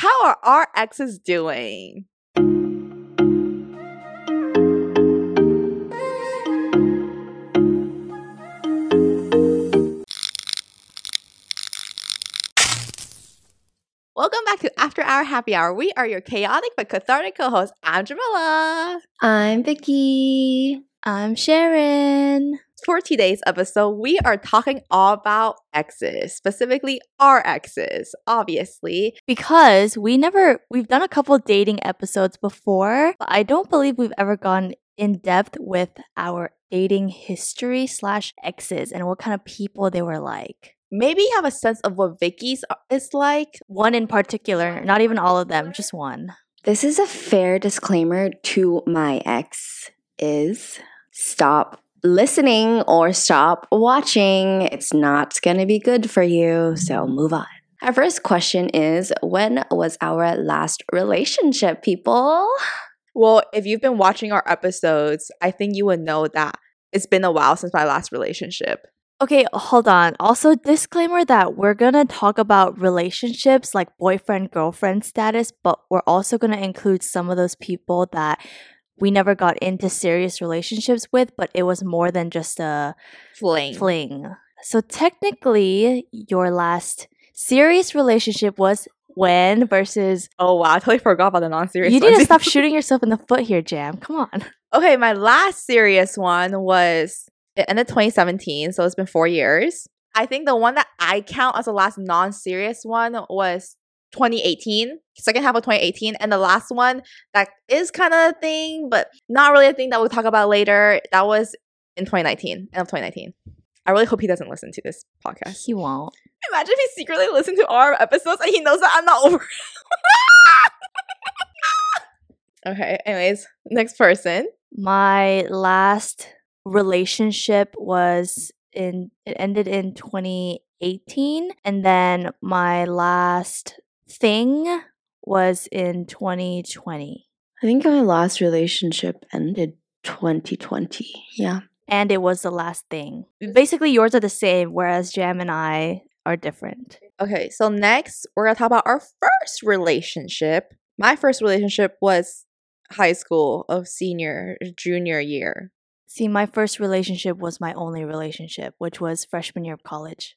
How are our exes doing? Welcome back to After Hour Happy Hour. We are your chaotic but cathartic co-hosts. I'm Jamila. I'm Vicky. I'm Sharon. For today's episode, we are talking all about exes, specifically our exes, obviously. Because we never, we've done a couple dating episodes before, but I don't believe we've ever gone in depth with our dating history slash exes and what kind of people they were like. Maybe you have a sense of what Vicky's uh, is like. One in particular, not even all of them, just one. This is a fair disclaimer to my ex is stop listening or stop watching. It's not going to be good for you, so move on. Our first question is when was our last relationship, people? Well, if you've been watching our episodes, I think you would know that it's been a while since my last relationship. Okay, hold on. Also, disclaimer that we're gonna talk about relationships like boyfriend girlfriend status, but we're also gonna include some of those people that we never got into serious relationships with, but it was more than just a Fling. fling. So, technically, your last serious relationship was when versus Oh wow, I totally forgot about the non-serious. you need to stop shooting yourself in the foot here, Jam. Come on. Okay, my last serious one was it ended 2017, so it's been four years. I think the one that I count as the last non-serious one was 2018, second half of 2018, and the last one that is kind of a thing, but not really a thing that we'll talk about later. That was in 2019, end of 2019. I really hope he doesn't listen to this podcast. He won't. Imagine if he secretly listened to our episodes and he knows that I'm not over. okay, anyways, next person. My last relationship was in it ended in 2018 and then my last thing was in 2020 I think my last relationship ended 2020. Yeah. and it was the last thing. Basically yours are the same whereas Jam and I are different. Okay, so next we're gonna talk about our first relationship. My first relationship was high school of senior junior year. See, my first relationship was my only relationship, which was freshman year of college.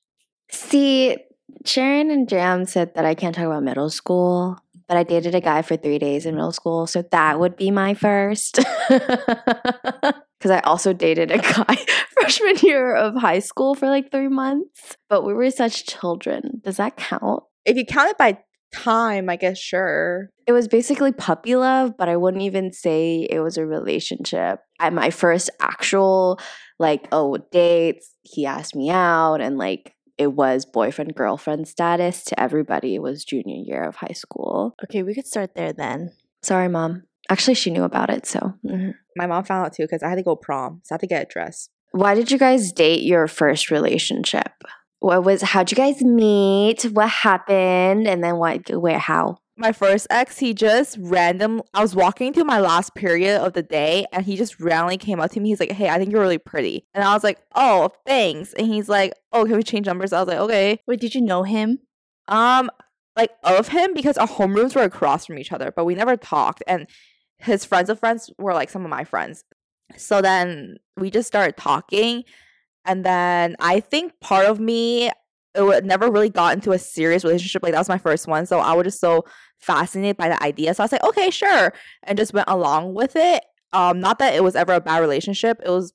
See, Sharon and Jam said that I can't talk about middle school, but I dated a guy for three days in middle school, so that would be my first. Because I also dated a guy freshman year of high school for like three months, but we were such children. Does that count? If you count it by time, I guess sure. It was basically puppy love, but I wouldn't even say it was a relationship. At my first actual, like, oh, dates, he asked me out, and like, it was boyfriend girlfriend status to everybody. It was junior year of high school. Okay, we could start there then. Sorry, mom. Actually, she knew about it. So, mhm. My mom found out too because I had to go prom, so I had to get a dress. why did you guys date your first relationship? What was? How'd you guys meet? What happened? And then what? Where? How? My first ex, he just random. I was walking through my last period of the day, and he just randomly came up to me. He's like, "Hey, I think you're really pretty," and I was like, "Oh, thanks." And he's like, "Oh, can we change numbers?" I was like, "Okay." Wait, did you know him? Um, like of him because our homerooms were across from each other, but we never talked. And his friends of friends were like some of my friends. So then we just started talking, and then I think part of me it would never really got into a serious relationship. Like that was my first one, so I was just so fascinated by the idea. So I was like, okay, sure, and just went along with it. Um, not that it was ever a bad relationship. It was,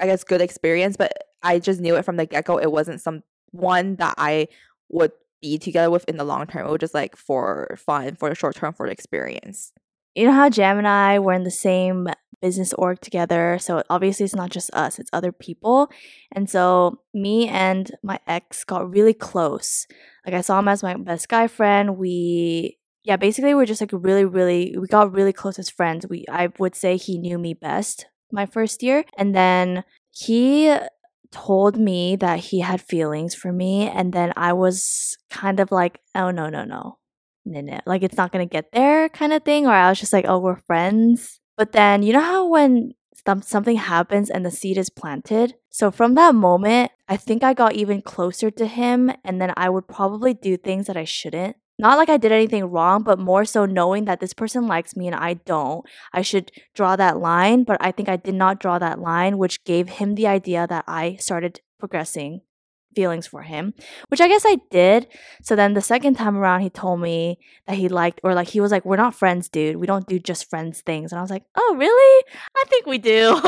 I guess, good experience, but I just knew it from the get go. It wasn't some one that I would be together with in the long term. It was just like for fun, for the short term, for the experience. You know how Jam and I were in the same business org together, so obviously it's not just us, it's other people. And so me and my ex got really close. Like I saw him as my best guy friend. We yeah, basically we're just like really, really we got really close as friends. We I would say he knew me best my first year. And then he told me that he had feelings for me and then I was kind of like, oh no, no, no. No, no. Like it's not gonna get there kind of thing. Or I was just like, oh, we're friends. But then you know how when something happens and the seed is planted? So from that moment, I think I got even closer to him and then I would probably do things that I shouldn't not like I did anything wrong, but more so knowing that this person likes me and I don't. I should draw that line, but I think I did not draw that line, which gave him the idea that I started progressing feelings for him, which I guess I did. So then the second time around, he told me that he liked, or like he was like, "We're not friends, dude. We don't do just friends things." And I was like, "Oh, really? I think we do."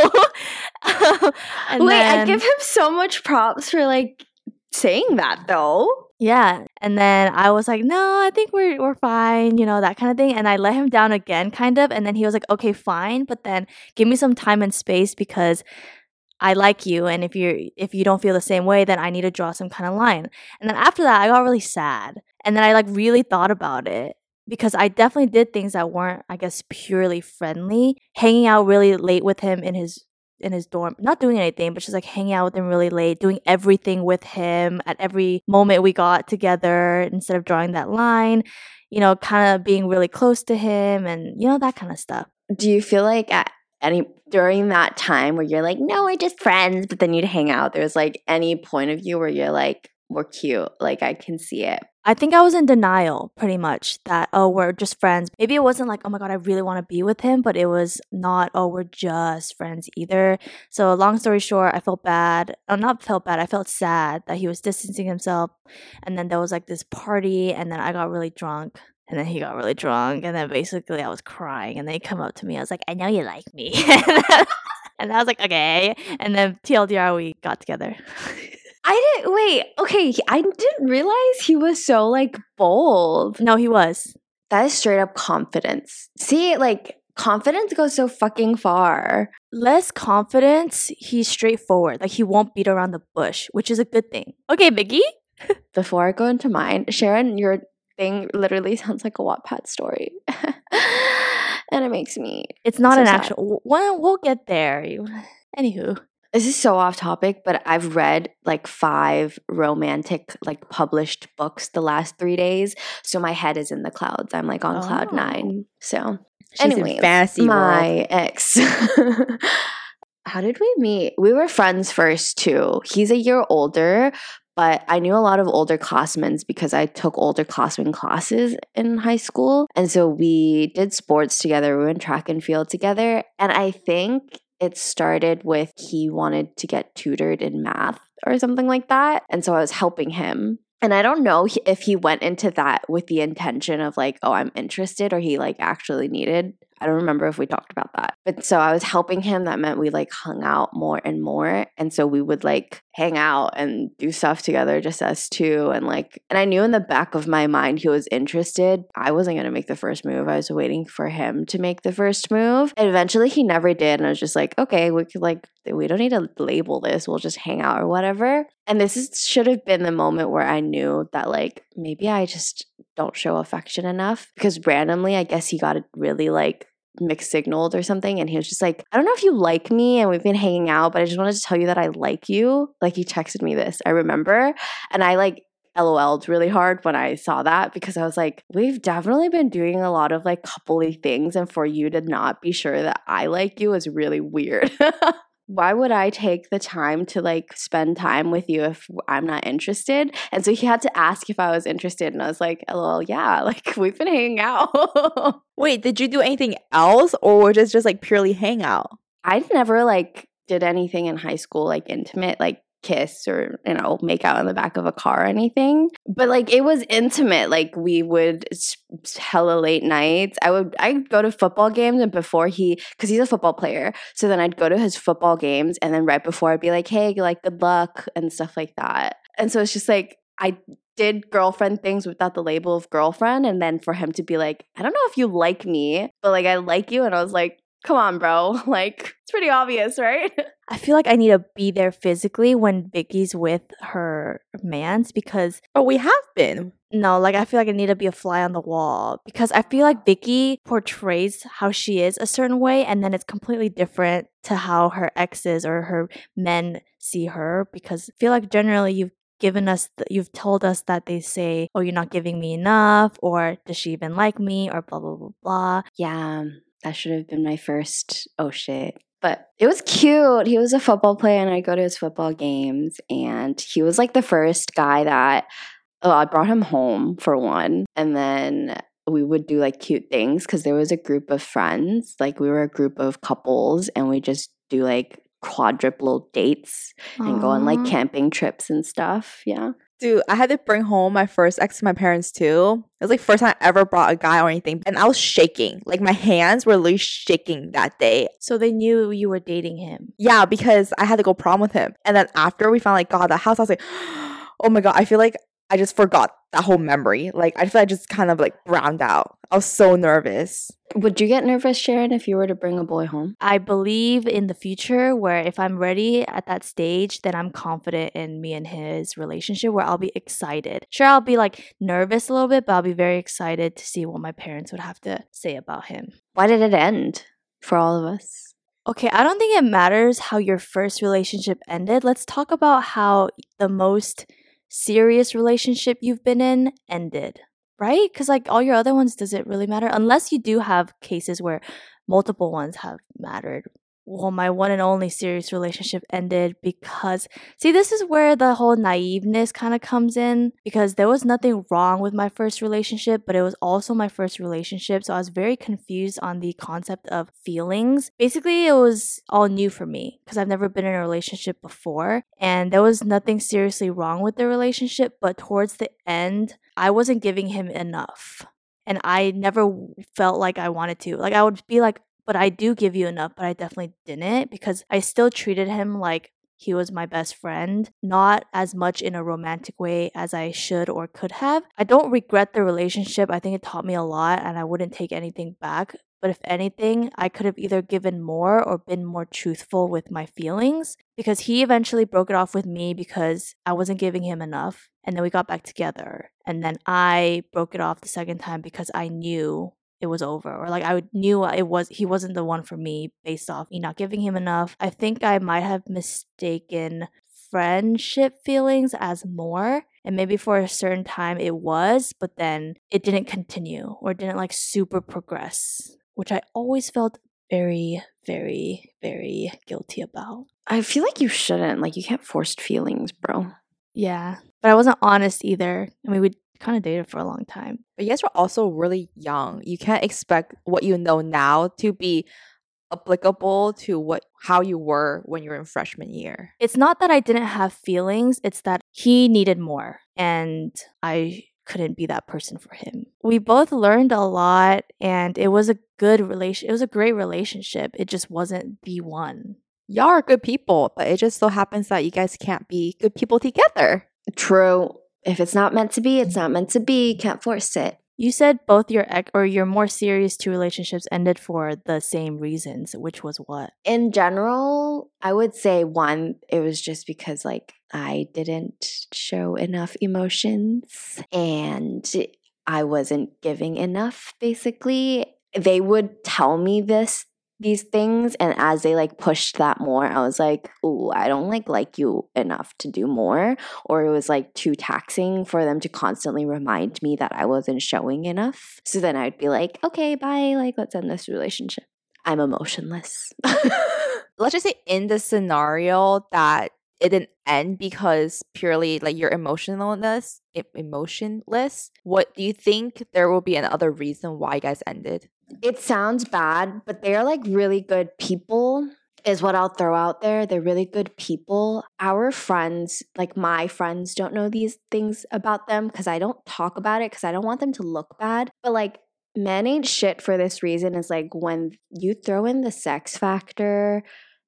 and Wait, then, I give him so much props for like saying that though. Yeah. And then I was like, no, I think we're we're fine, you know, that kind of thing. And I let him down again, kind of. And then he was like, okay, fine, but then give me some time and space because I like you and if you're if you don't feel the same way, then I need to draw some kind of line. And then after that I got really sad. And then I like really thought about it because I definitely did things that weren't, I guess, purely friendly. Hanging out really late with him in his in his dorm, not doing anything, but just like hanging out with him really late, doing everything with him at every moment we got together instead of drawing that line, you know, kind of being really close to him and, you know, that kind of stuff. Do you feel like at any during that time where you're like, no, we're just friends, but then you'd hang out, there's like any point of view where you're like, we're cute, like I can see it? I think I was in denial pretty much that, oh, we're just friends. Maybe it wasn't like, oh my God, I really want to be with him, but it was not, oh, we're just friends either. So, long story short, I felt bad. Oh, not felt bad, I felt sad that he was distancing himself. And then there was like this party, and then I got really drunk. And then he got really drunk, and then basically I was crying. And then he come up to me. I was like, "I know you like me," and I was like, "Okay." And then TLDR, we got together. I didn't wait. Okay, I didn't realize he was so like bold. No, he was. That is straight up confidence. See, like confidence goes so fucking far. Less confidence, he's straightforward. Like he won't beat around the bush, which is a good thing. Okay, Biggie. Before I go into mine, Sharon, your thing literally sounds like a Wattpad story. and it makes me It's not so an sad. actual well, we'll get there. Anywho this is so off topic, but I've read like five romantic, like published books the last three days. So my head is in the clouds. I'm like on oh. cloud nine. So, anyway, my world. ex. How did we meet? We were friends first too. He's a year older, but I knew a lot of older classmen because I took older classmen classes in high school. And so we did sports together, we went track and field together. And I think it started with he wanted to get tutored in math or something like that. And so I was helping him. And I don't know if he went into that with the intention of like, oh, I'm interested, or he like actually needed I don't remember if we talked about that. But so I was helping him. That meant we like hung out more and more. And so we would like hang out and do stuff together, just us two. And like, and I knew in the back of my mind he was interested. I wasn't going to make the first move. I was waiting for him to make the first move. And eventually he never did. And I was just like, okay, we could like, we don't need to label this. We'll just hang out or whatever. And this is, should have been the moment where I knew that like maybe I just don't show affection enough because randomly, I guess he got really like mixed signaled or something and he was just like i don't know if you like me and we've been hanging out but i just wanted to tell you that i like you like he texted me this i remember and i like LOL'd really hard when I saw that because I was like, we've definitely been doing a lot of like coupley things, and for you to not be sure that I like you is really weird. why would I take the time to like spend time with you if I'm not interested? And so he had to ask if I was interested. And I was like, lol, yeah, like we've been hanging out. Wait, did you do anything else or just just like purely hang out? I never like did anything in high school like intimate, like kiss or you know make out in the back of a car or anything. But like it was intimate. Like we would hella late nights. I would i'd go to football games and before he because he's a football player. So then i'd go to his football games and then right before i'd be like hey like good luck and stuff like that. And so it's just like i did girlfriend things without the label of girlfriend. And then for him to be like i don't know if you like me but like i like you and i was like come on, bro. Like, it's pretty obvious, right? I feel like I need to be there physically when Vicky's with her mans because. Oh, we have been. No, like I feel like I need to be a fly on the wall because I feel like Vicky portrays how she is a certain way and then it's completely different to how her exes or her men see her because I feel like generally you've given us th- you've told us that they say oh you're not giving me enough or does she even like me or blah blah blah blah yeah that should have been my first oh shit but it was cute. He was a football player, and I'd go to his football games. And he was like the first guy that Oh, I brought him home for one. And then we would do like cute things because there was a group of friends. Like we were a group of couples and we just do like quadruple dates and go on like camping trips and stuff. Yeah. Dude, I had to bring home my first ex to my parents too. It was like first time I ever brought a guy or anything, and I was shaking. Like my hands were literally shaking that day. So they knew you were dating him. Yeah, because I had to go prom with him. And then after we finally got out the house, I was like, oh my god, I feel like I just forgot that whole memory. Like I feel like I just kind of like browned out. I was so nervous. Would you get nervous, Sharon, if you were to bring a boy home? I believe in the future where if I'm ready at that stage, then I'm confident in me and his relationship where I'll be excited. Sure, I'll be like nervous a little bit, but I'll be very excited to see what my parents would have to say about him. Why did it end for all of us? Okay, I don't think it matters how your first relationship ended. Let's talk about how the most serious relationship you've been in ended, right? Because, like, all your other ones, does it really matter? Unless you do have cases where multiple ones have mattered. Well, my one and only serious relationship ended because, see, this is where the whole naiveness kind of comes in because there was nothing wrong with my first relationship, but it was also my first relationship. So I was very confused on the concept of feelings. Basically, it was all new for me because I've never been in a relationship before and there was nothing seriously wrong with the relationship, but towards the end, I wasn't giving him enough. And I never felt like I wanted to. Like, I would be like, but I do give you enough, but I definitely didn't because I still treated him like he was my best friend, not as much in a romantic way as I should or could have. I don't regret the relationship. I think it taught me a lot and I wouldn't take anything back. But if anything, I could have either given more or been more truthful with my feelings because he eventually broke it off with me because I wasn't giving him enough. And then we got back together. And then I broke it off the second time because I knew it was over or like I knew it was he wasn't the one for me based off me not giving him enough. I think I might have mistaken friendship feelings as more and maybe for a certain time it was, but then it didn't continue or didn't like super progress, which I always felt very very very guilty about. I feel like you shouldn't. Like, you can't force feelings, bro. Yeah, but I wasn't honest either. I mean, we kind of dated for a long time. But you guys were also really young. You can't expect what you know now to be applicable to what how you were when you were in freshman year. It's not that I didn't have feelings, it's that he needed more and I couldn't be that person for him. We both learned a lot and it was a good relation it was a great relationship. It just wasn't the one. Y'all are good people, but it just so happens that you guys can't be good people together. True. If it's not meant to be, it's not meant to be. Can't force it. You said both your ex or your more serious two relationships ended for the same reasons, which was what? In general, I would say one, it was just because like I didn't show enough emotions and I wasn't giving enough basically. They would tell me this these things and as they like pushed that more i was like ooh i don't like like you enough to do more or it was like too taxing for them to constantly remind me that i wasn't showing enough so then i'd be like okay bye like let's end this relationship i'm emotionless Let's just say in the scenario that it didn't end because purely like your emotionalness, emotionless. What do you think there will be another reason why you guys ended? It sounds bad, but they're like really good people, is what I'll throw out there. They're really good people. Our friends, like my friends, don't know these things about them because I don't talk about it because I don't want them to look bad. But like, men ain't shit for this reason is like when you throw in the sex factor,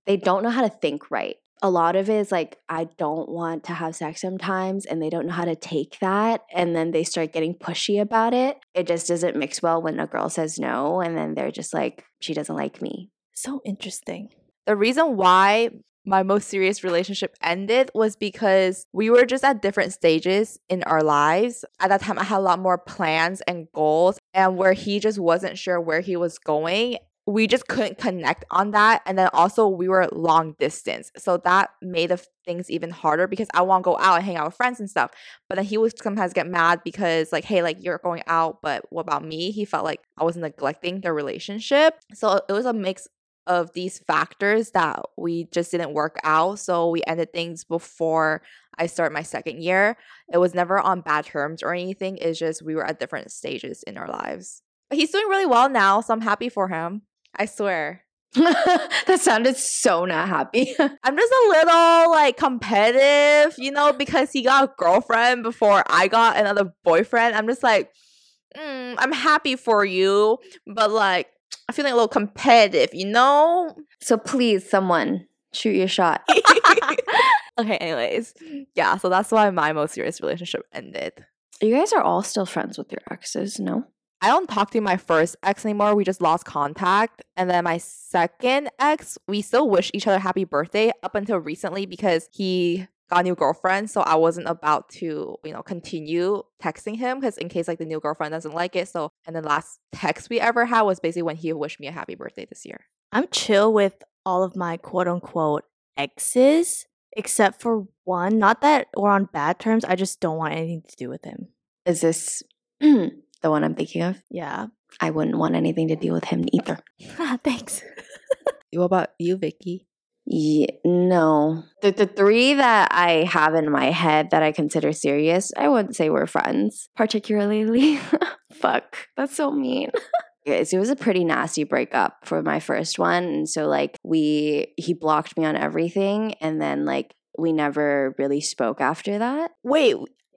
they don't know how to think right. A lot of it is like, I don't want to have sex sometimes, and they don't know how to take that. And then they start getting pushy about it. It just doesn't mix well when a girl says no, and then they're just like, she doesn't like me. So interesting. The reason why my most serious relationship ended was because we were just at different stages in our lives. At that time, I had a lot more plans and goals, and where he just wasn't sure where he was going. We just couldn't connect on that. And then also, we were long distance. So that made the things even harder because I want to go out and hang out with friends and stuff. But then he would sometimes get mad because, like, hey, like, you're going out, but what about me? He felt like I was neglecting the relationship. So it was a mix of these factors that we just didn't work out. So we ended things before I start my second year. It was never on bad terms or anything. It's just we were at different stages in our lives. But he's doing really well now, so I'm happy for him. I swear. that sounded so not happy. I'm just a little like competitive, you know, because he got a girlfriend before I got another boyfriend. I'm just like, mm, I'm happy for you, but like, I'm feeling a little competitive, you know? so please, someone shoot your shot. okay, anyways. Yeah, so that's why my most serious relationship ended. You guys are all still friends with your exes, no? I don't talk to my first ex anymore. We just lost contact. And then my second ex, we still wish each other happy birthday up until recently because he got a new girlfriend. So I wasn't about to, you know, continue texting him because in case like the new girlfriend doesn't like it. So, and the last text we ever had was basically when he wished me a happy birthday this year. I'm chill with all of my quote unquote exes, except for one. Not that we're on bad terms. I just don't want anything to do with him. Is this the one I'm thinking of? Yeah. I wouldn't want anything to do with him either. Thanks. What about you, Vicky? Yeah, no. The the three that I have in my head that I consider serious, I wouldn't say we're friends, particularly. Fuck, that's so mean. It was a pretty nasty breakup for my first one, and so like we he blocked me on everything, and then like we never really spoke after that. Wait,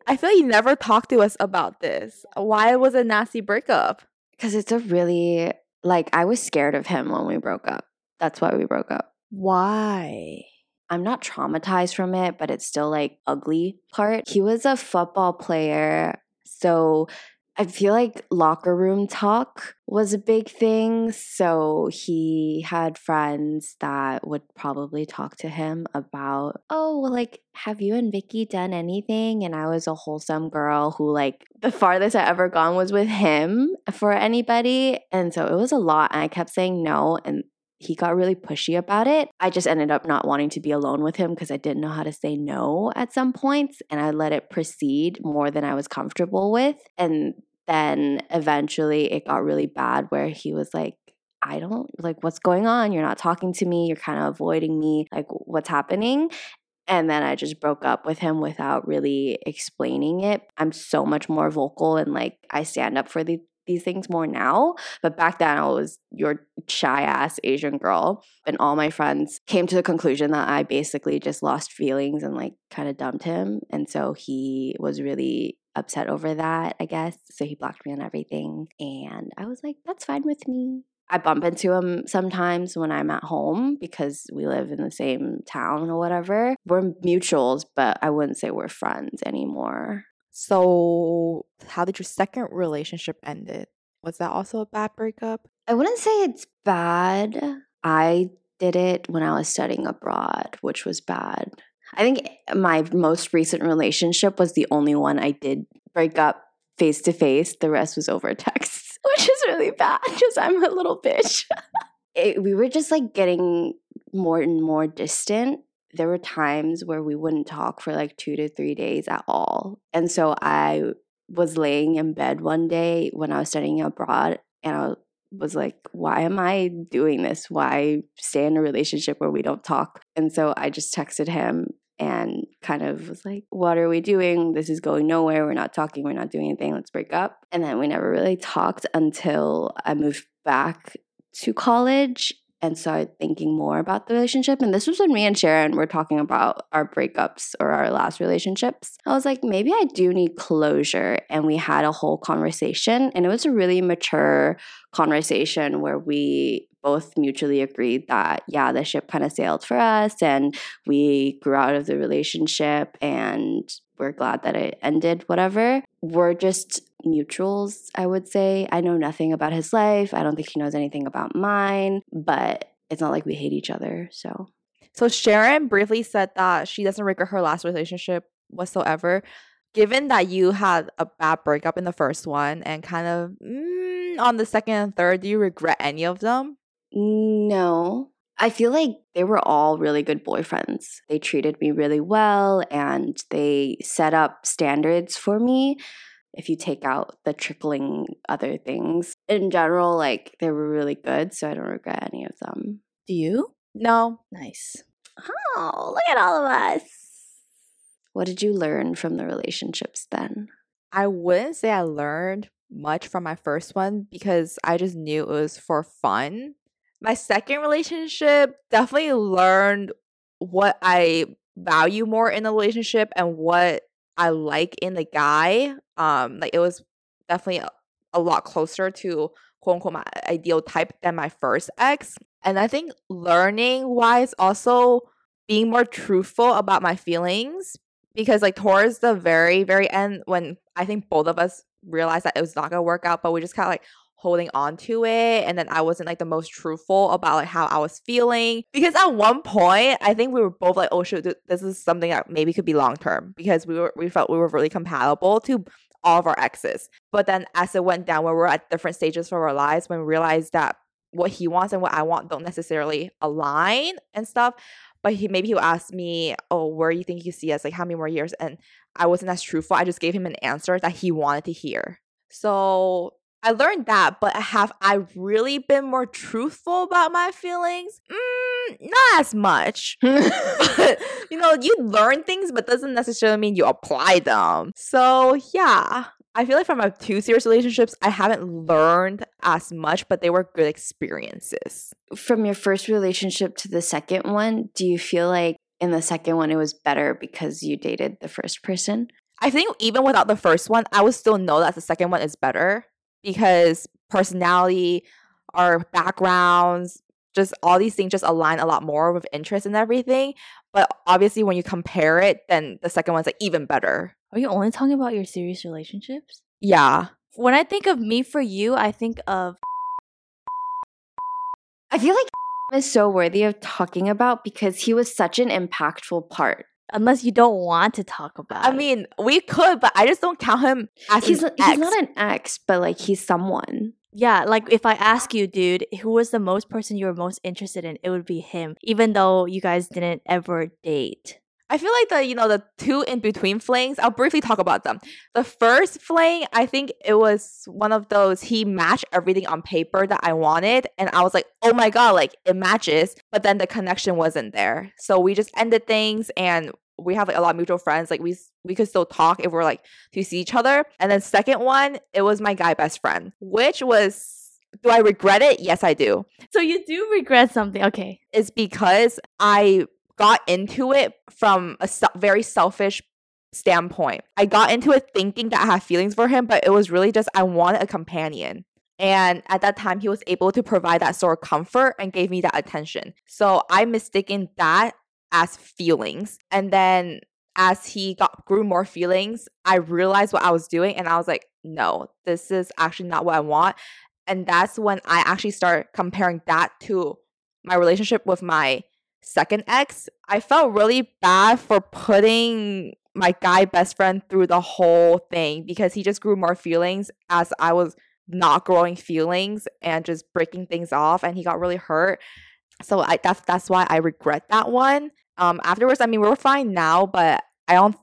I feel like you never talked to us about this. Why was it a nasty breakup? Because it's a really like I was scared of him when we broke up. That's why we broke up. Why? I'm not traumatized from it, but it's still like ugly part. He was a football player, so I feel like locker room talk was a big thing. So he had friends that would probably talk to him about, oh, well, like, have you and Vicky done anything? And I was a wholesome girl who, like, the farthest I ever gone was with him for anybody. And so it was a lot. And I kept saying no. And he got really pushy about it. I just ended up not wanting to be alone with him because I didn't know how to say no at some points and I let it proceed more than I was comfortable with. And then eventually it got really bad where he was like, I don't like what's going on. You're not talking to me. You're kind of avoiding me. Like, what's happening? And then I just broke up with him without really explaining it. I'm so much more vocal and like I stand up for the, these things more now. But back then I was your shy ass Asian girl. And all my friends came to the conclusion that I basically just lost feelings and like kind of dumped him. And so he was really upset over that, I guess. So he blocked me on everything. And I was like, that's fine with me. I bump into him sometimes when I'm at home because we live in the same town or whatever. We're mutuals, but I wouldn't say we're friends anymore. So, how did your second relationship ended? Was that also a bad breakup? I wouldn't say it's bad. I did it when I was studying abroad, which was bad. I think my most recent relationship was the only one I did break up face to face. The rest was over text, which is really bad because I'm a little bitch. it, we were just like getting more and more distant. There were times where we wouldn't talk for like two to three days at all. And so I was laying in bed one day when I was studying abroad and I was like, why am I doing this? Why stay in a relationship where we don't talk? And so I just texted him and kind of was like, what are we doing? This is going nowhere. We're not talking. We're not doing anything. Let's break up. And then we never really talked until I moved back to college and started thinking more about the relationship. And this was when me and Sharon were talking about our breakups or our last relationships. I was like, maybe I do need closure. And we had a whole conversation. And it was a really mature conversation where we both mutually agreed that, yeah, the ship kind of sailed for us and we grew out of the relationship and we're glad that it ended, whatever. We're just mutuals, I would say. I know nothing about his life. I don't think he knows anything about mine, but it's not like we hate each other. So, So Sharon briefly said that she doesn't regret her last relationship whatsoever. Given that you had a bad breakup in the first one and kind of mm, on the second and third, do you regret any of them? no. I feel like they were all really good boyfriends. They treated me really well and they set up standards for me. If you take out the trickling other things, in general, like they were really good. So I don't regret any of them. Do you? No. Nice. Oh, look at all of us. What did you learn from the relationships then? I wouldn't say I learned much from my first one because I just knew it was for fun. My second relationship definitely learned what I value more in a relationship and what I like in the guy. Um, like it was definitely a, a lot closer to quote unquote my ideal type than my first ex. And I think learning wise also being more truthful about my feelings because like towards the very very end when I think both of us realized that it was not gonna work out, but we just kind of like holding on to it and then I wasn't like the most truthful about like how I was feeling because at one point I think we were both like oh shoot this is something that maybe could be long term because we were we felt we were really compatible to all of our exes. But then as it went down when we we're at different stages of our lives when we realized that what he wants and what I want don't necessarily align and stuff but he maybe he'll ask me oh where do you think you see us? Like how many more years? And I wasn't as truthful. I just gave him an answer that he wanted to hear. So I learned that, but have I really been more truthful about my feelings? Mm, not as much. but, you know, you learn things, but doesn't necessarily mean you apply them. So yeah, I feel like from my two serious relationships, I haven't learned as much, but they were good experiences. From your first relationship to the second one, do you feel like in the second one it was better because you dated the first person? I think even without the first one, I would still know that the second one is better because personality, our backgrounds, just all these things just align a lot more with interest and everything. But obviously, when you compare it, then the second one's like even better. Are you only talking about your serious relationships? Yeah. When I think of me for you, I think of. I feel like is so worthy of talking about because he was such an impactful part. Unless you don't want to talk about. I mean, we could, but I just don't count him as He's an he's ex. not an ex, but like he's someone. Yeah, like if I ask you, dude, who was the most person you were most interested in, it would be him, even though you guys didn't ever date. I feel like the you know the two in between flings. I'll briefly talk about them. The first fling, I think it was one of those he matched everything on paper that I wanted, and I was like, oh my god, like it matches, but then the connection wasn't there. So we just ended things, and we have like a lot of mutual friends. Like we we could still talk if we're like to see each other. And then second one, it was my guy best friend, which was. Do I regret it? Yes, I do. So you do regret something. Okay. It's because I got into it from a very selfish standpoint. I got into it thinking that I had feelings for him, but it was really just I wanted a companion. And at that time, he was able to provide that sort of comfort and gave me that attention. So I mistaken that as feelings. And then as he got grew more feelings, I realized what I was doing and I was like, no, this is actually not what I want. And that's when I actually started comparing that to my relationship with my second ex. I felt really bad for putting my guy best friend through the whole thing because he just grew more feelings as I was not growing feelings and just breaking things off and he got really hurt. So I that's that's why I regret that one. Um afterwards, I mean we're fine now, but I don't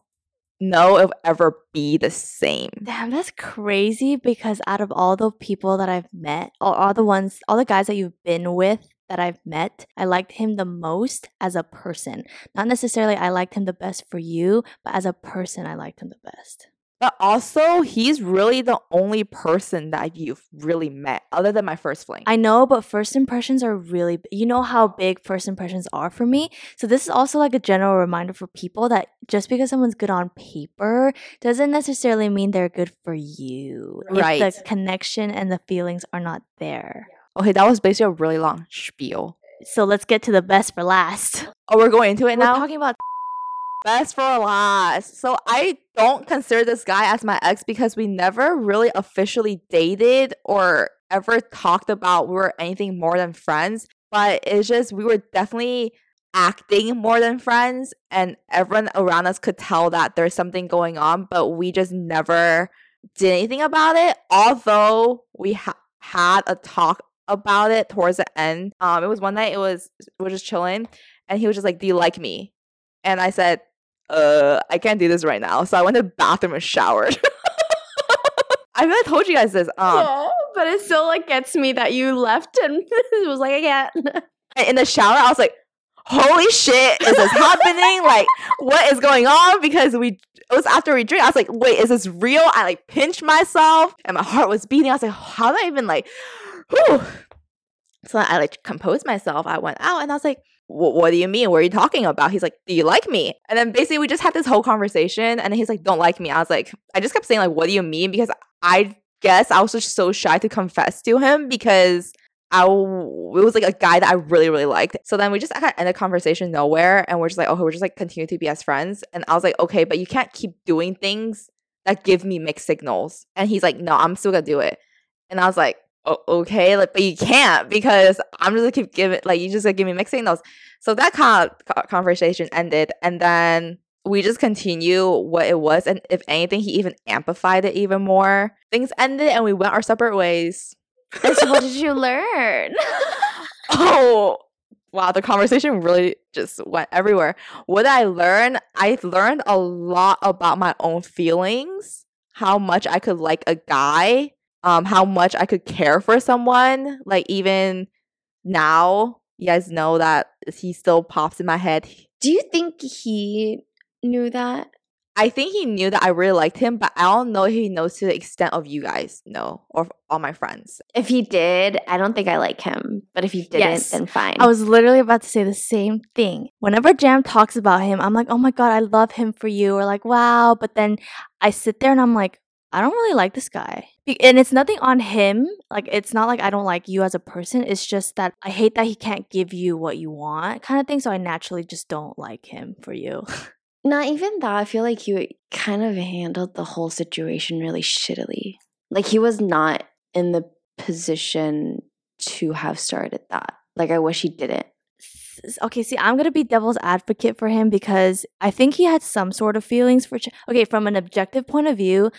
know if ever be the same. Damn, that's crazy because out of all the people that I've met, or all the ones, all the guys that you've been with that I've met, I liked him the most as a person. Not necessarily I liked him the best for you, but as a person, I liked him the best. But also, he's really the only person that you've really met other than my first fling. I know, but first impressions are really, you know how big first impressions are for me. So, this is also like a general reminder for people that just because someone's good on paper doesn't necessarily mean they're good for you. Right. If the connection and the feelings are not there. okay, that was basically a really long spiel. So, let's get to the best for last. Oh, we're going into it We're now? talking about Best for last. So I don't consider this guy as my ex because we never really officially dated or ever talked about we were anything more than friends. But it's just we were definitely acting more than friends and everyone around us could tell that there's something going on, but we just never did anything about it. Although we ha- had a talk about it towards the end. Um, it was one night. It was we were just chilling, and he was just like, "Do you like me?" And I said, "Uh, I can't do this right now." So I went to the bathroom and showered. I really told you guys this. Um, oh, but it still like gets me that you left and it was like, I can't. And in the shower, I was like, holy shit, is this happening? Like, what is going on? Because we it was after we drink. I was like, wait, is this real? I like pinched myself and my heart was beating. I was like, how do I even like whew. So I like composed myself. I went out and I was like, what do you mean? What are you talking about? He's like, do you like me? And then basically we just had this whole conversation and he's like, don't like me. I was like, I just kept saying like, what do you mean? Because I guess I was just so shy to confess to him because I w- it was like a guy that I really really liked. So then we just kind of conversation nowhere, and we're just like, oh, we're just like continue to be as friends. And I was like, okay, but you can't keep doing things that give me mixed signals. And he's like, no, I'm still gonna do it. And I was like, oh, okay, like, but you can't because I'm just gonna keep giving like you just gonna give me mixed signals. So that kind of conversation ended, and then we just continue what it was, and if anything, he even amplified it even more. Things ended, and we went our separate ways. And so what did you learn? oh, wow, the conversation really just went everywhere. What did I learn? I learned a lot about my own feelings, how much I could like a guy, um, how much I could care for someone. Like even now, you guys know that he still pops in my head. Do you think he knew that? I think he knew that I really liked him, but I don't know if he knows to the extent of you guys know or all my friends. If he did, I don't think I like him. But if he didn't, Yes. then fine. I was literally about to say the same thing. Whenever Jam talks about him, I'm like, oh my God, I love him for you. Or like, wow. But then I sit there and I'm like, I don't really like this guy. And it's nothing on him. Like, it's not like I don't like you as a person. It's just that I hate that he can't give you what you want, kind of thing. So I naturally just don't like him for you. Not even that. I feel like you kind of handled the whole situation really shittily. Like he was not in the position to have started that. Like I wish he didn't. okay, see, I'm gonna be devil's advocate for him because I think he had some sort of feelings for. Ch- okay, from an objective point of view,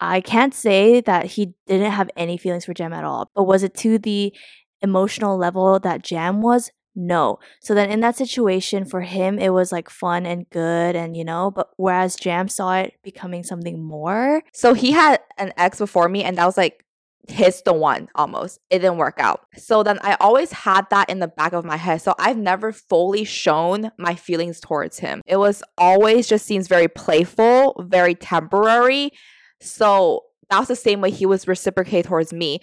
I can't say that he didn't have any feelings for Jam at all. But was it to the emotional level that Jam was? No. So then in that situation, for him, it was like fun and good, and you know, but whereas Jam saw it becoming something more. So he had an ex before me, and that was like his the one almost. It didn't work out. So then I always had that in the back of my head. So I've never fully shown my feelings towards him. It was always just seems very playful, very temporary. So that was the same way he was reciprocate towards me.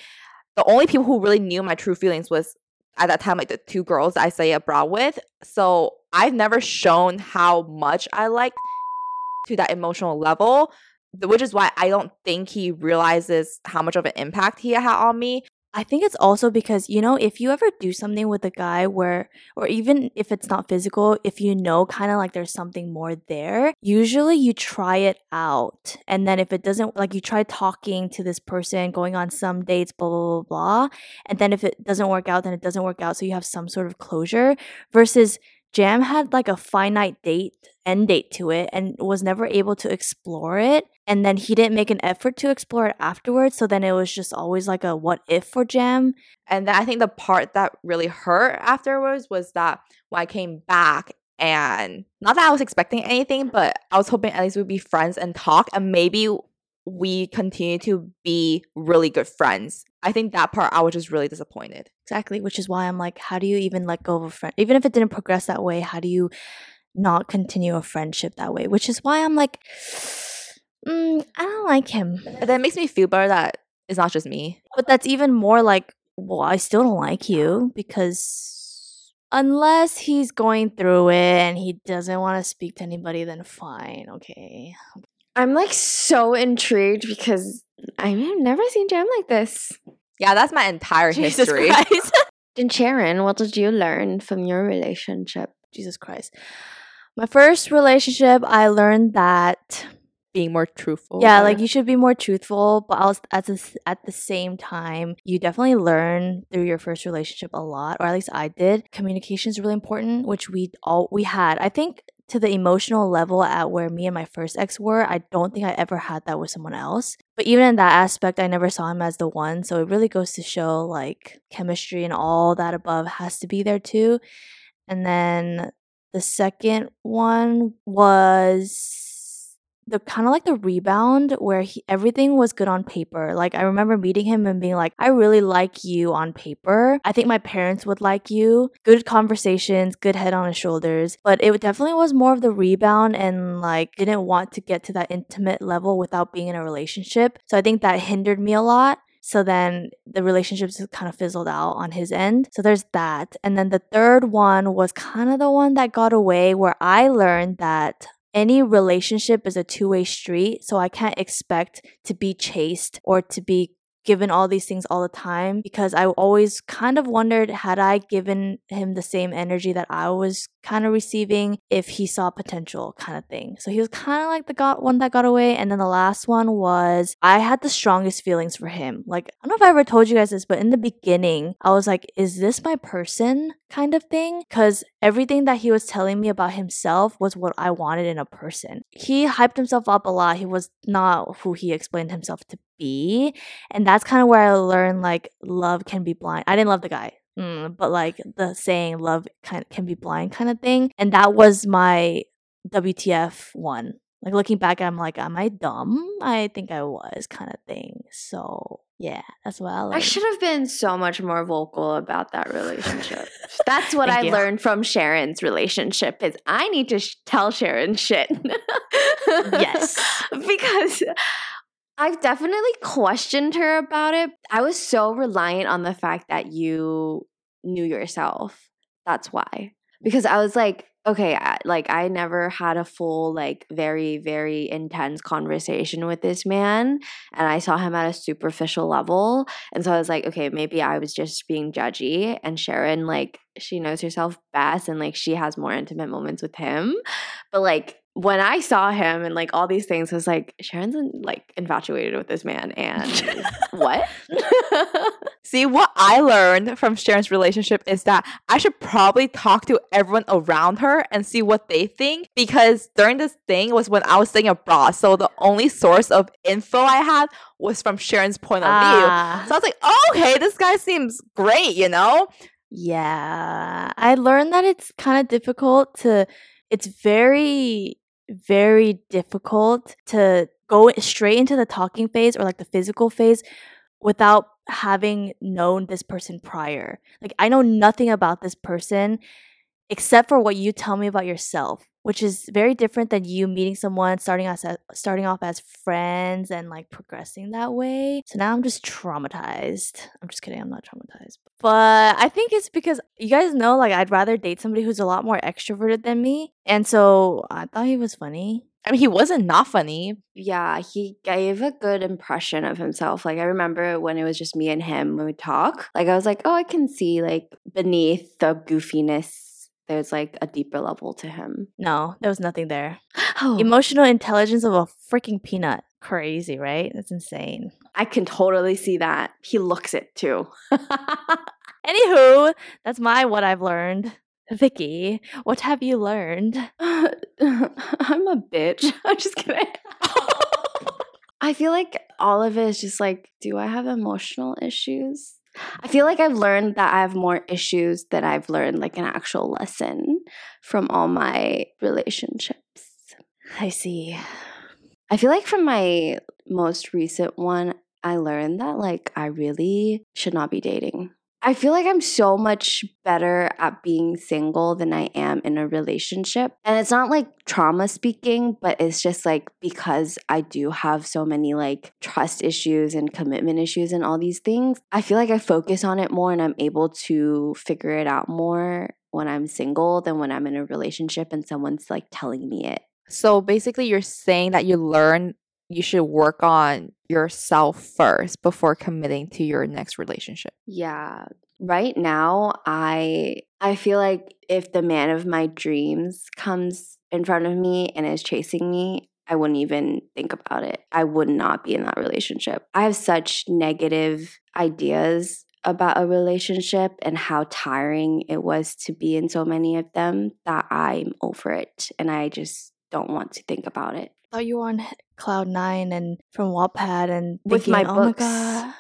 The only people who really knew my true feelings was at that time like the two girls I stayed abroad with. So I've never shown how much I liked to that emotional level which is why I don't think he realizes how much of an impact he had on me. I think it's also because, you know, if you ever do something with a guy where, or even if it's not physical, if you know kind of like there's something more there, usually you try it out. And then if it doesn't, like you try talking to this person, going on some dates, blah, blah, blah, blah. And then if it doesn't work out, then it doesn't work out. So you have some sort of closure versus Jam had like a finite date, end date to it, and was never able to explore it. And then he didn't make an effort to explore it afterwards. So then it was just always like a what if for Jam. And then I think the part that really hurt afterwards was that when I came back and not that I was expecting anything, but I was hoping at least we'd be friends and talk and maybe we continue to be really good friends. I think that part I was just really disappointed. Exactly, which is why I'm like, how do you even let go of a friend? Even if it didn't progress that way, how do you not continue a friendship that way? Which is why I'm like, mm, I don't like him. But that makes me feel better that it's not just me. But that's even more like, well, I still don't like you because unless he's going through it and he doesn't want to speak to anybody, then fine, okay. I'm like so intrigued because I've never seen Jam like this. Yeah, that's my entire Jesus history. Christ. And Sharon, what did you learn from your relationship? Jesus Christ. My first relationship, I learned that Being more truthful. yeah, like you should be more truthful, but also at the, at the same time, you definitely learn through your first relationship a lot, or at least I did. Communication is really important, which we all we had. I think to the emotional level at where me and my first ex were, I don't think I ever had that with someone else. But even in that aspect, I never saw him as the one. So it really goes to show like chemistry and all that above has to be there too. And then the second one was the kind of like the rebound where he, everything was good on paper. Like I remember meeting him and being like, I really like you on paper. I think my parents would like you. Good conversations, good head on his shoulders. But it definitely was more of the rebound and like didn't want to get to that intimate level without being in a relationship. So I think that hindered me a lot. So then the relationships kind of fizzled out on his end. So there's that. And then the third one was kind of the one that got away where I learned that any relationship is a two way street. So I can't expect to be chased or to be given all these things all the time because I always kind of wondered had I given him the same energy that I was kind of receiving if he saw potential kind of thing. So he was kind of like the got one that got away and then the last one was I had the strongest feelings for him. Like I don't know if I ever told you guys this but in the beginning I was like is this my person kind of thing cuz everything that he was telling me about himself was what I wanted in a person. He hyped himself up a lot. He was not who he explained himself to be. And that's kind of where I learned like love can be blind. I didn't love the guy. Mm, but like the saying love kind can be blind kind of thing. And that was my WTF one. Like looking back, I'm like, am I dumb? I think I was kind of thing. So yeah, that's what I. I should have been so much more vocal about that relationship. That's what I you. learned from Sharon's relationship is I need to sh- tell Sharon shit. Yes. because I've definitely questioned her about it. I was so reliant on the fact that you knew yourself. That's why. Because I was like, okay, I- like I never had a full, like, very, very intense conversation with this man. And I saw him at a superficial level. And so I was like, okay, maybe I was just being judgy. And Sharon, like, she knows herself best and, like, she has more intimate moments with him. But, like, when I saw him and like all these things, I was like, Sharon's like infatuated with this man, and what? See, what I learned from Sharon's relationship is that I should probably talk to everyone around her and see what they think because during this thing was when I was staying abroad. So the only source of info I had was from Sharon's point of view. Ah. So I was like, oh, okay, this guy seems great, you know? Yeah, I learned that it's kind of difficult to, it's very, very difficult to go straight into the talking phase or like the physical phase without having known this person prior. Like, I know nothing about this person except for what you tell me about yourself, which is very different than you meeting someone, starting as, starting off as friends and like progressing that way. So now I'm just traumatized. I'm just kidding. I'm not traumatized. But I think it's because you guys know, like, I'd rather date somebody who's a lot more extroverted than me. And so I thought he was funny. I mean, he wasn't not funny. yeah, he gave a good impression of himself. Like I remember when it was just me and him when we talk. Like I was like, oh, I can see like beneath the goofiness, there's like a deeper level to him. No, there was nothing there. Oh, Emotional intelligence of a freaking peanut. Crazy, right? That's insane. I can totally see that. He looks it too. Anywho, that's my what I've learned. Vicky, what have you learned? I'm a bitch. I'm just kidding. I feel like all of it is just like, do I have emotional issues? I feel like I've learned that I have more issues than I've learned like an actual lesson from all my relationships. I see. I feel like from my most recent one, I learned that like I really should not be dating. I feel like I'm so much better at being single than I am in a relationship. And it's not like trauma speaking, but it's just like because I do have so many like trust issues and commitment issues and all these things, I feel like I focus on it more and I'm able to figure it out more when I'm single than when I'm in a relationship and someone's like telling me it. So basically, you're saying that you learn you should work on yourself first before committing to your next relationship. Yeah. Right now, I I feel like if the man of my dreams comes in front of me and is chasing me, I wouldn't even think about it. I would not be in that relationship. I have such negative ideas about a relationship and how tiring it was to be in so many of them that I'm over it and I just don't want to think about it. thought you were on cloud nine and from Wattpad and With thinking, my oh my books. god.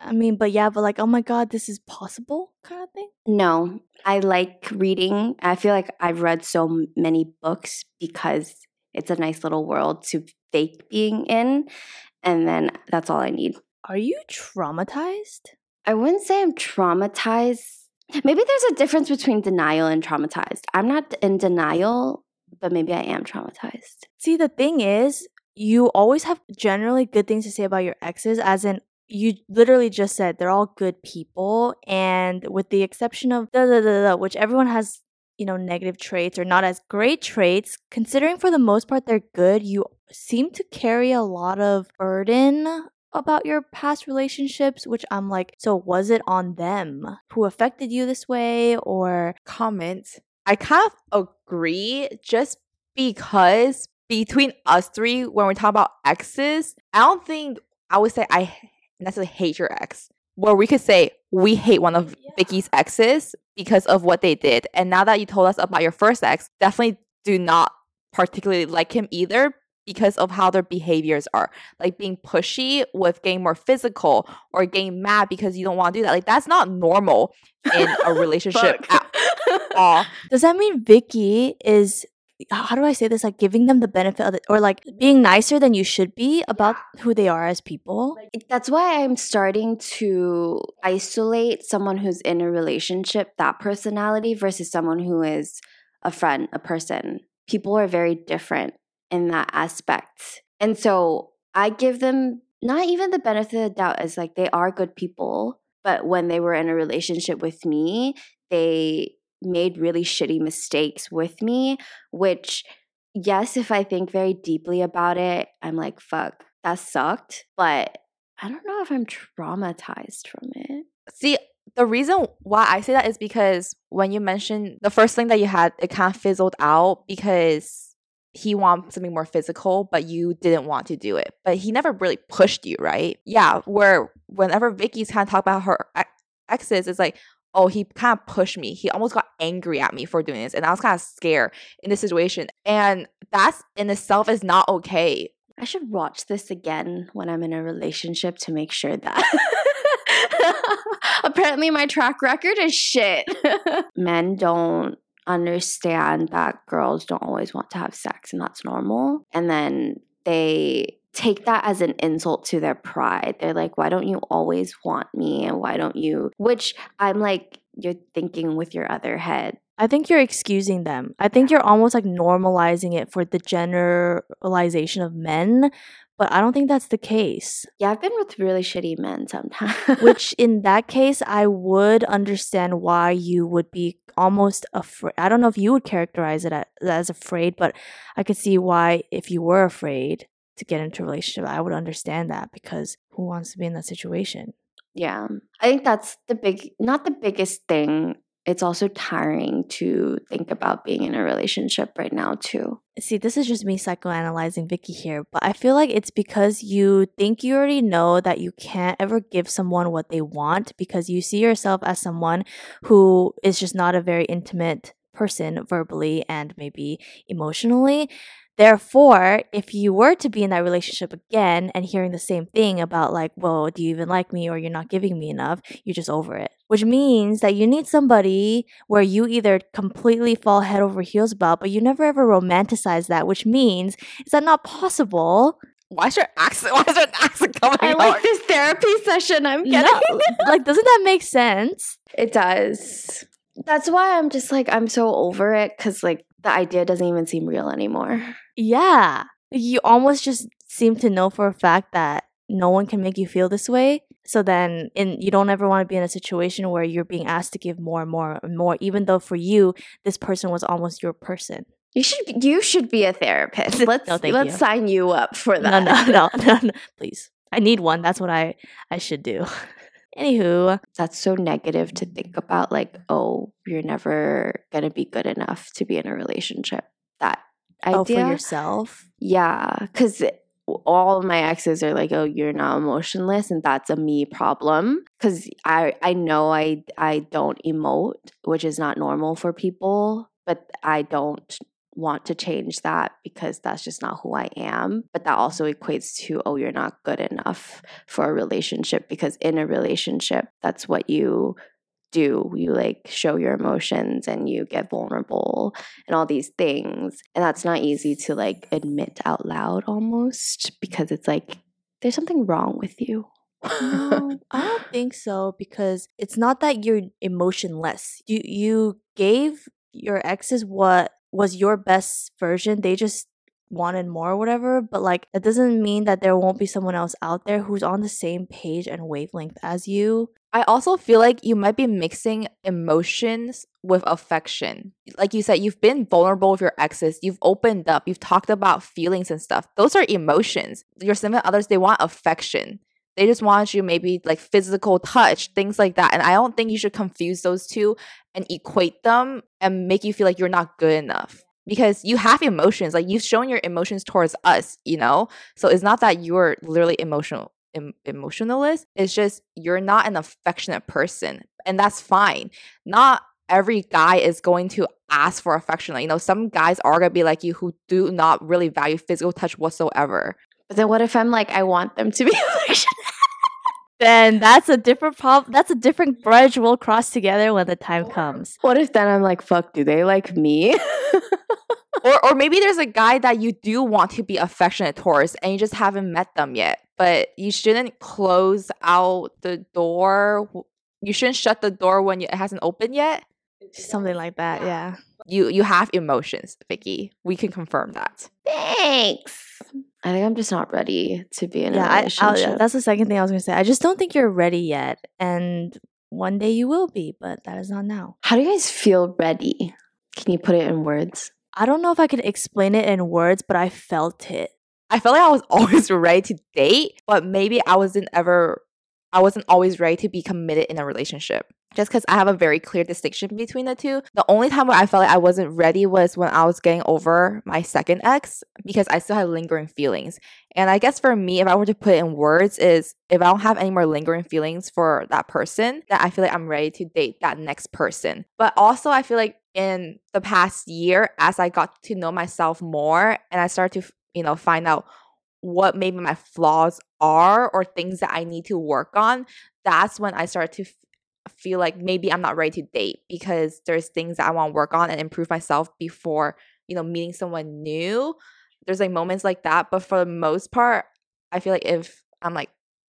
I mean, but yeah, but like, oh my god, this is possible, kind of thing. No, I like reading. I feel like I've read so many books because it's a nice little world to fake being in. And then that's all I need. Are you traumatized? I wouldn't say I'm traumatized. Maybe there's a difference between denial and traumatized. I'm not in denial, but maybe I am traumatized. See, the thing is, you always have generally good things to say about your exes, as in, you literally just said they're all good people. And with the exception of da da da da, which everyone has, you know, negative traits or not as great traits, considering for the most part they're good, you seem to carry a lot of burden about your past relationships, which I'm like, so was it on them who affected you this way or comment. I kind of agree just because between us three, when we talk about exes, I don't think I would say I necessarily hate your ex. Where we could say we hate one of Yeah. Vicky's exes because of what they did. And now that you told us about your first ex, definitely do not particularly like him either because of how their behaviors are. Like being pushy with getting more physical or getting mad because you don't want to do that. Like that's not normal in a relationship at all. does that mean Vicky is how do I say this? Like giving them the benefit of the, or like being nicer than you should be about who they are as people? That's why I'm starting to isolate someone who's in a relationship, that personality, versus someone who is a friend, a person. People are very different in that aspect. And so I give them not even the benefit of the doubt as like they are good people, but when they were in a relationship with me, they made really shitty mistakes with me, which yes, if I think very deeply about it, I'm like, fuck, that sucked. But I don't know if I'm traumatized from it. See, the reason why I say that is because when you mentioned the first thing that you had, it kind of fizzled out because he wanted something more physical, but you didn't want to do it. But he never really pushed you, right? Yeah, where whenever Vicky's kind of talk about her exes, it's like, oh, he kind of pushed me. He almost got angry at me for doing this. And I was kind of scared in this situation. And that's in itself is not okay. I should watch this again when I'm in a relationship to make sure that. Apparently, my track record is shit. Men don't understand that girls don't always want to have sex and that's normal. And then they take that as an insult to their pride. They're like, why don't you always want me? And why don't you? Which I'm like, you're thinking with your other head. I think you're excusing them. I think you're almost like normalizing it for the generalization of men, but I don't think that's the case. Yeah, I've been with really shitty men sometimes. Which in that case, I would understand why you would be almost afraid. I don't know if you would characterize it as afraid, but I could see why if you were afraid to get into a relationship, I would understand that because who wants to be in that situation? Yeah. I think that's the big, not the biggest thing. It's also tiring to think about being in a relationship right now, too. See, this is just me psychoanalyzing Vicky here, but I feel like it's because you think you already know that you can't ever give someone what they want because you see yourself as someone who is just not a very intimate person verbally and maybe emotionally. Therefore, if you were to be in that relationship again and hearing the same thing about, like, well, do you even like me or you're not giving me enough, you're just over it. Which means that you need somebody where you either completely fall head over heels about, but you never ever romanticize that, which means is that not possible? Why is your accent? Why is your accent coming I out? like this therapy session I'm getting. No, like, doesn't that make sense? It does. That's why I'm just like, I'm so over it because, like, the idea doesn't even seem real anymore. Yeah. You almost just seem to know for a fact that no one can make you feel this way. So then in you don't ever want to be in a situation where you're being asked to give more and more and more, even though for you, this person was almost your person. You should be, you should be a therapist. Let's No, let's you. sign you up for No, that. no, no, no, no. Please. I need one. That's what I I should do. Anywho, That's so negative to think mm. about. Like, oh, you're never gonna be good enough to be in a relationship. That idea. oh, for yourself. Yeah, because all of my exes are like, "Oh, you're not emotionless," and that's a me problem. Because I I know I I don't emote, which is not normal for people, but I don't want to change that because that's just not who I am. But that also equates to, oh, you're not good enough for a relationship because in a relationship, that's what you do. You like show your emotions and you get vulnerable and all these things. And that's not easy to like admit out loud almost because it's like there's something wrong with you. No, I don't think so because it's not that you're emotionless. You you gave your exes what was your best version. They just wanted more or whatever, but like that doesn't mean that there won't be someone else out there who's on the same page and wavelength as you. I also feel like you might be mixing emotions with affection. Like you said, you've been vulnerable with your exes, you've opened up, you've talked about feelings and stuff. Those are emotions. Your significant others, they want affection. They just want you maybe like physical touch, things like that. And I don't think you should confuse those two and equate them and make you feel like you're not good enough because you have emotions. Like you've shown your emotions towards us, you know? So it's not that you're literally emotional em- emotionalist. It's just you're not an affectionate person. And that's fine. Not every guy is going to ask for affection. Like, you know, some guys are gonna be like you who do not really value physical touch whatsoever. But then what if I'm like, I want them to be affectionate? Then that's a different problem. That's a different bridge we'll cross together when the time comes. What if then I'm like, fuck, do they like me? or or maybe there's a guy that you do want to be affectionate towards and you just haven't met them yet. But you shouldn't close out the door. You shouldn't shut the door when it hasn't opened yet. Something like that, yeah. You you have emotions, Vicky. We can confirm that. Thanks. I think I'm just not ready to be in yeah, a I, oh, relationship. I'll, that's the second thing I was gonna say. I just don't think you're ready yet, and one day you will be, but that is not now. How do you guys feel ready? Can you put it in words? I don't know if I could explain it in words, but I felt it. I felt like I was always ready to date, but maybe I wasn't ever I wasn't always ready to be committed in a relationship. Just because I have a very clear distinction between the two. The only time where I felt like I wasn't ready was when I was getting over my second ex because I still had lingering feelings. And I guess for me, if I were to put it in words, is if I don't have any more lingering feelings for that person, that I feel like I'm ready to date that next person. But also, I feel like in the past year, as I got to know myself more and I started to, you know, find out what maybe my flaws are or things that I need to work on, that's when I start to f- feel like maybe I'm not ready to date because there's things that I want to work on and improve myself before, you know, meeting someone new. There's like moments like that, but for the most part, I feel like if I'm like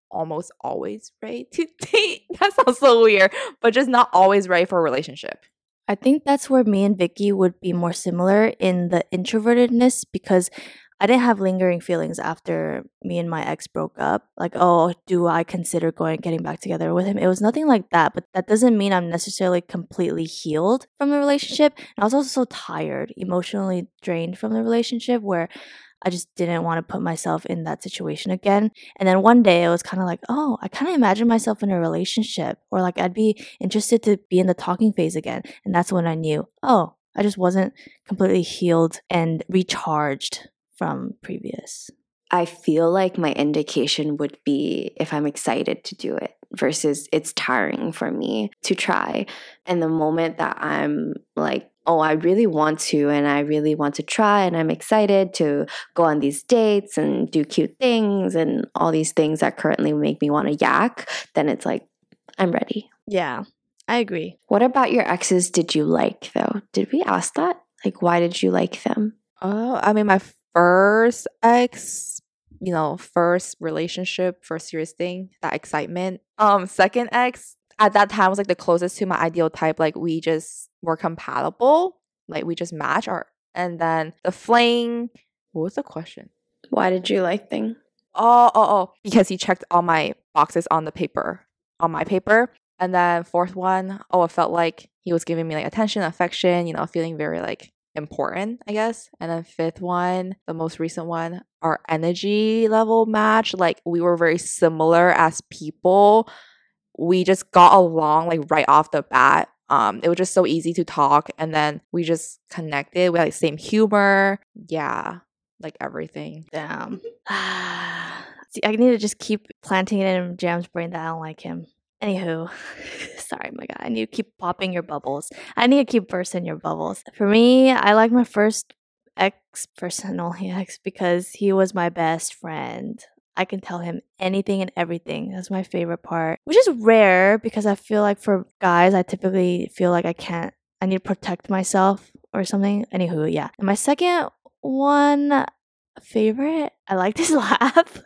almost always ready to date, that sounds so weird, but just not always ready for a relationship. I think that's where me and Vicky would be more similar in the introvertedness because I didn't have lingering feelings after me and my ex broke up. Like, oh, do I consider going getting back together with him? It was nothing like that, but that doesn't mean I'm necessarily completely healed from the relationship. And I was also so tired, emotionally drained from the relationship where I just didn't want to put myself in that situation again. And then one day it was kind of like, oh, I kind of imagine myself in a relationship or like I'd be interested to be in the talking phase again. And that's when I knew, oh, I just wasn't completely healed and recharged from previous. I feel like my indication would be if I'm excited to do it versus it's tiring for me to try. And the moment that I'm like, oh, I really want to, and I really want to try, and I'm excited to go on these dates and do cute things and all these things that currently make me want to yak, then it's like, I'm ready. Yeah, I agree. What about your exes did you like though? Did we ask that? Like, why did you like them? Oh, I mean, my first ex, you know, first relationship, first serious thing, that excitement. Um, second ex at that time was like the closest to my ideal type. Like we just were compatible, like we just match our. And then the fling. What was the question? Why did you like thing? Oh, oh, oh, because he checked all my boxes on the paper, on my paper. And then fourth one, oh, it felt like he was giving me like attention, affection, you know, feeling very like important, I guess. And then fifth one, the most recent one, our energy level match. Like we were very similar as people. We just got along like right off the bat. Um, it was just so easy to talk, and then we just connected. We had like same humor. Yeah, like everything. Damn. See, I need to just keep planting it in Jam's brain that I don't like him. Anywho, sorry, my God. I need to keep popping your bubbles. I need to keep bursting your bubbles. For me, I like my first ex person, only ex, because he was my best friend. I can tell him anything and everything. That's my favorite part, which is rare because I feel like for guys, I typically feel like I can't, I need to protect myself or something. Anywho, yeah. And my second one favorite, I like this laugh.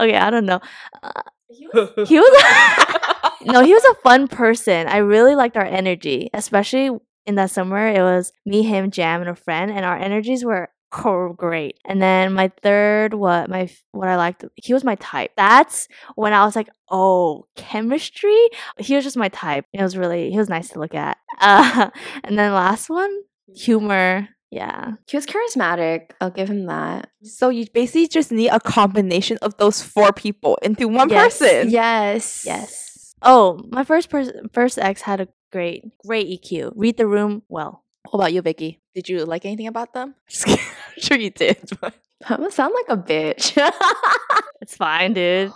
okay, I don't know. Uh, he was, he was no, he was a fun person. I really liked our energy, especially in that summer. It was me, him, Jam, and a friend, and our energies were great. And then my third, what my what I liked, he was my type. That's when I was like, oh, chemistry. He was just my type. It was really he was nice to look at. Uh, and then last one, humor. Yeah. He was charismatic. I'll give him that. Mm-hmm. So you basically just need a combination of those four people into one Yes. person. Yes. Yes. Oh, my first person, first ex had a great, great EQ. Read the room well. What about you, Vicky? Did you like anything about them? I'm sure you did. But I'm gonna sound like a bitch. It's fine, dude.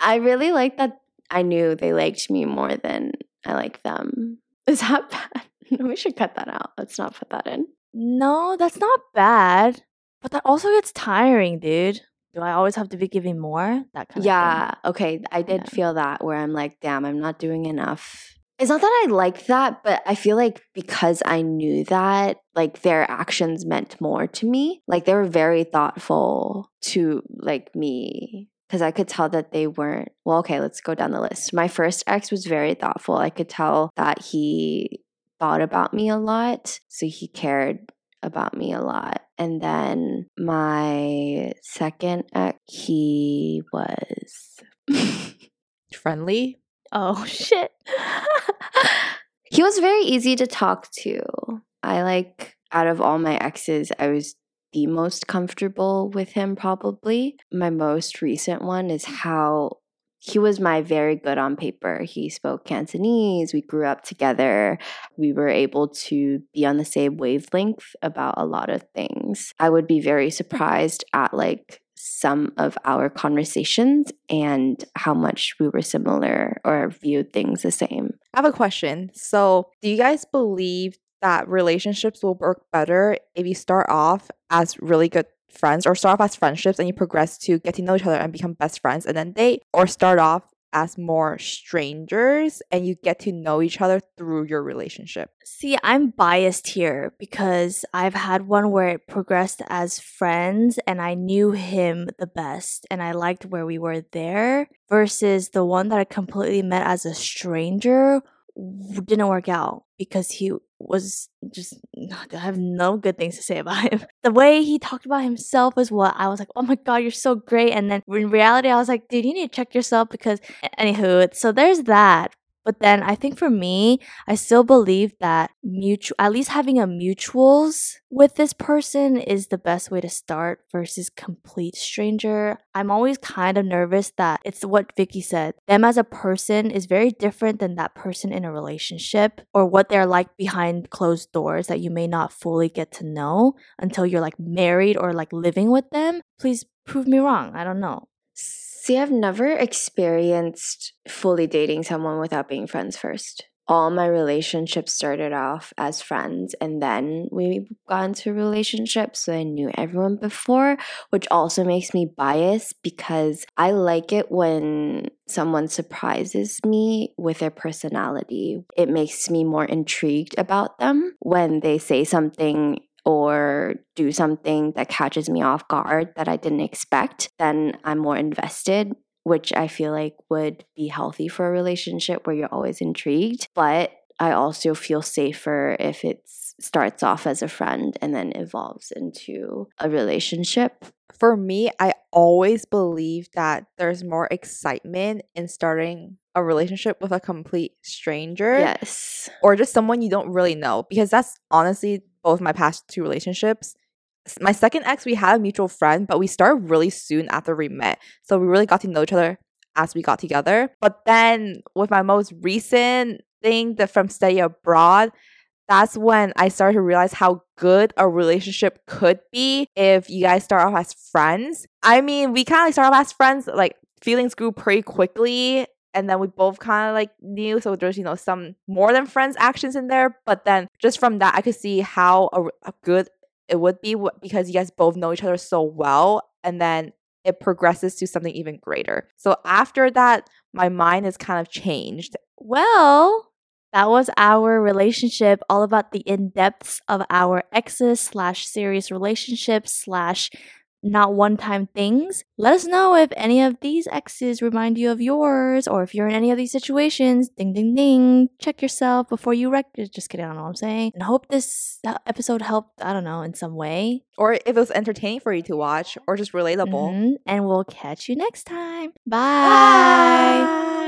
I really like that I knew they liked me more than I like them. Is that bad? we should cut that out. Let's not put that in. No, that's not bad. But that also gets tiring, dude. Do I always have to be giving more? That kind of Yeah. Okay. I did Yeah. feel that where I'm like, damn, I'm not doing enough. It's not that I like that, but I feel like because I knew that, like their actions meant more to me. Like they were very thoughtful to like me. Cause I could tell that they weren't well, okay, let's go down the list. My first ex was very thoughtful. I could tell that he thought about me a lot. So he cared about me a lot. And then my second ex, he was friendly. Oh shit. he was very easy to talk to. I like out of all my exes, I was the most comfortable with him probably. My most recent one is how he was my very good on paper. He spoke Cantonese. We grew up together. We were able to be on the same wavelength about a lot of things. I would be very surprised at like some of our conversations and how much we were similar or viewed things the same. I have a question. So, do you guys believe that relationships will work better if you start off as really good friends or start off as friendships and you progress to get to know each other and become best friends and then date or start off as more strangers and you get to know each other through your relationship? See, I'm biased here because I've had one where it progressed as friends and I knew him the best and I liked where we were there versus the one that I completely met as a stranger didn't work out because he was just I have no good things to say about him. The way he talked about himself was what I was like, "Oh my god, you're so great." And then in reality, I was like, "Dude, you need to check yourself because anywho, so there's that." But then I think for me, I still believe that mutual, at least having a mutuals with this person is the best way to start versus complete stranger. I'm always kind of nervous that it's what Vicky said. Them as a person is very different than that person in a relationship or what they're like behind closed doors that you may not fully get to know until you're like married or like living with them. Please prove me wrong. I don't know. See, I've never experienced fully dating someone without being friends first. All my relationships started off as friends, and then we got into relationships. So I knew everyone before, which also makes me biased because I like it when someone surprises me with their personality. It makes me more intrigued about them when they say something or do something that catches me off guard that I didn't expect, then I'm more invested, which I feel like would be healthy for a relationship where you're always intrigued. But I also feel safer if it starts off as a friend and then evolves into a relationship. For me, I always believe that there's more excitement in starting a relationship with a complete stranger. Yes. or just someone you don't really know because that's honestly both my past two relationships. My second ex we had a mutual friend but we started really soon after we met. So we really got to know each other as we got together. But then with my most recent thing that from study abroad that's when I started to realize how good a relationship could be if you guys start off as friends. I mean, we kind of like start off as friends, like feelings grew pretty quickly and then we both kind of like knew so there's you know some more than friends actions in there but then just from that i could see how a, a good it would be because you guys both know each other so well and then it progresses to something even greater. So after that, my mind is kind of changed. Well, that was our relationship, all about the in depths of our exes slash serious relationships slash not one time things. Let us know if any of these exes remind you of yours or if you're in any of these situations. Ding, ding, ding. Check yourself before you wreck. Just kidding, I don't know what I'm saying. And I hope this uh, episode helped, I don't know, in some way. Or if it was entertaining for you to watch or just relatable. Mhm. And we'll catch you next time. Bye. Bye.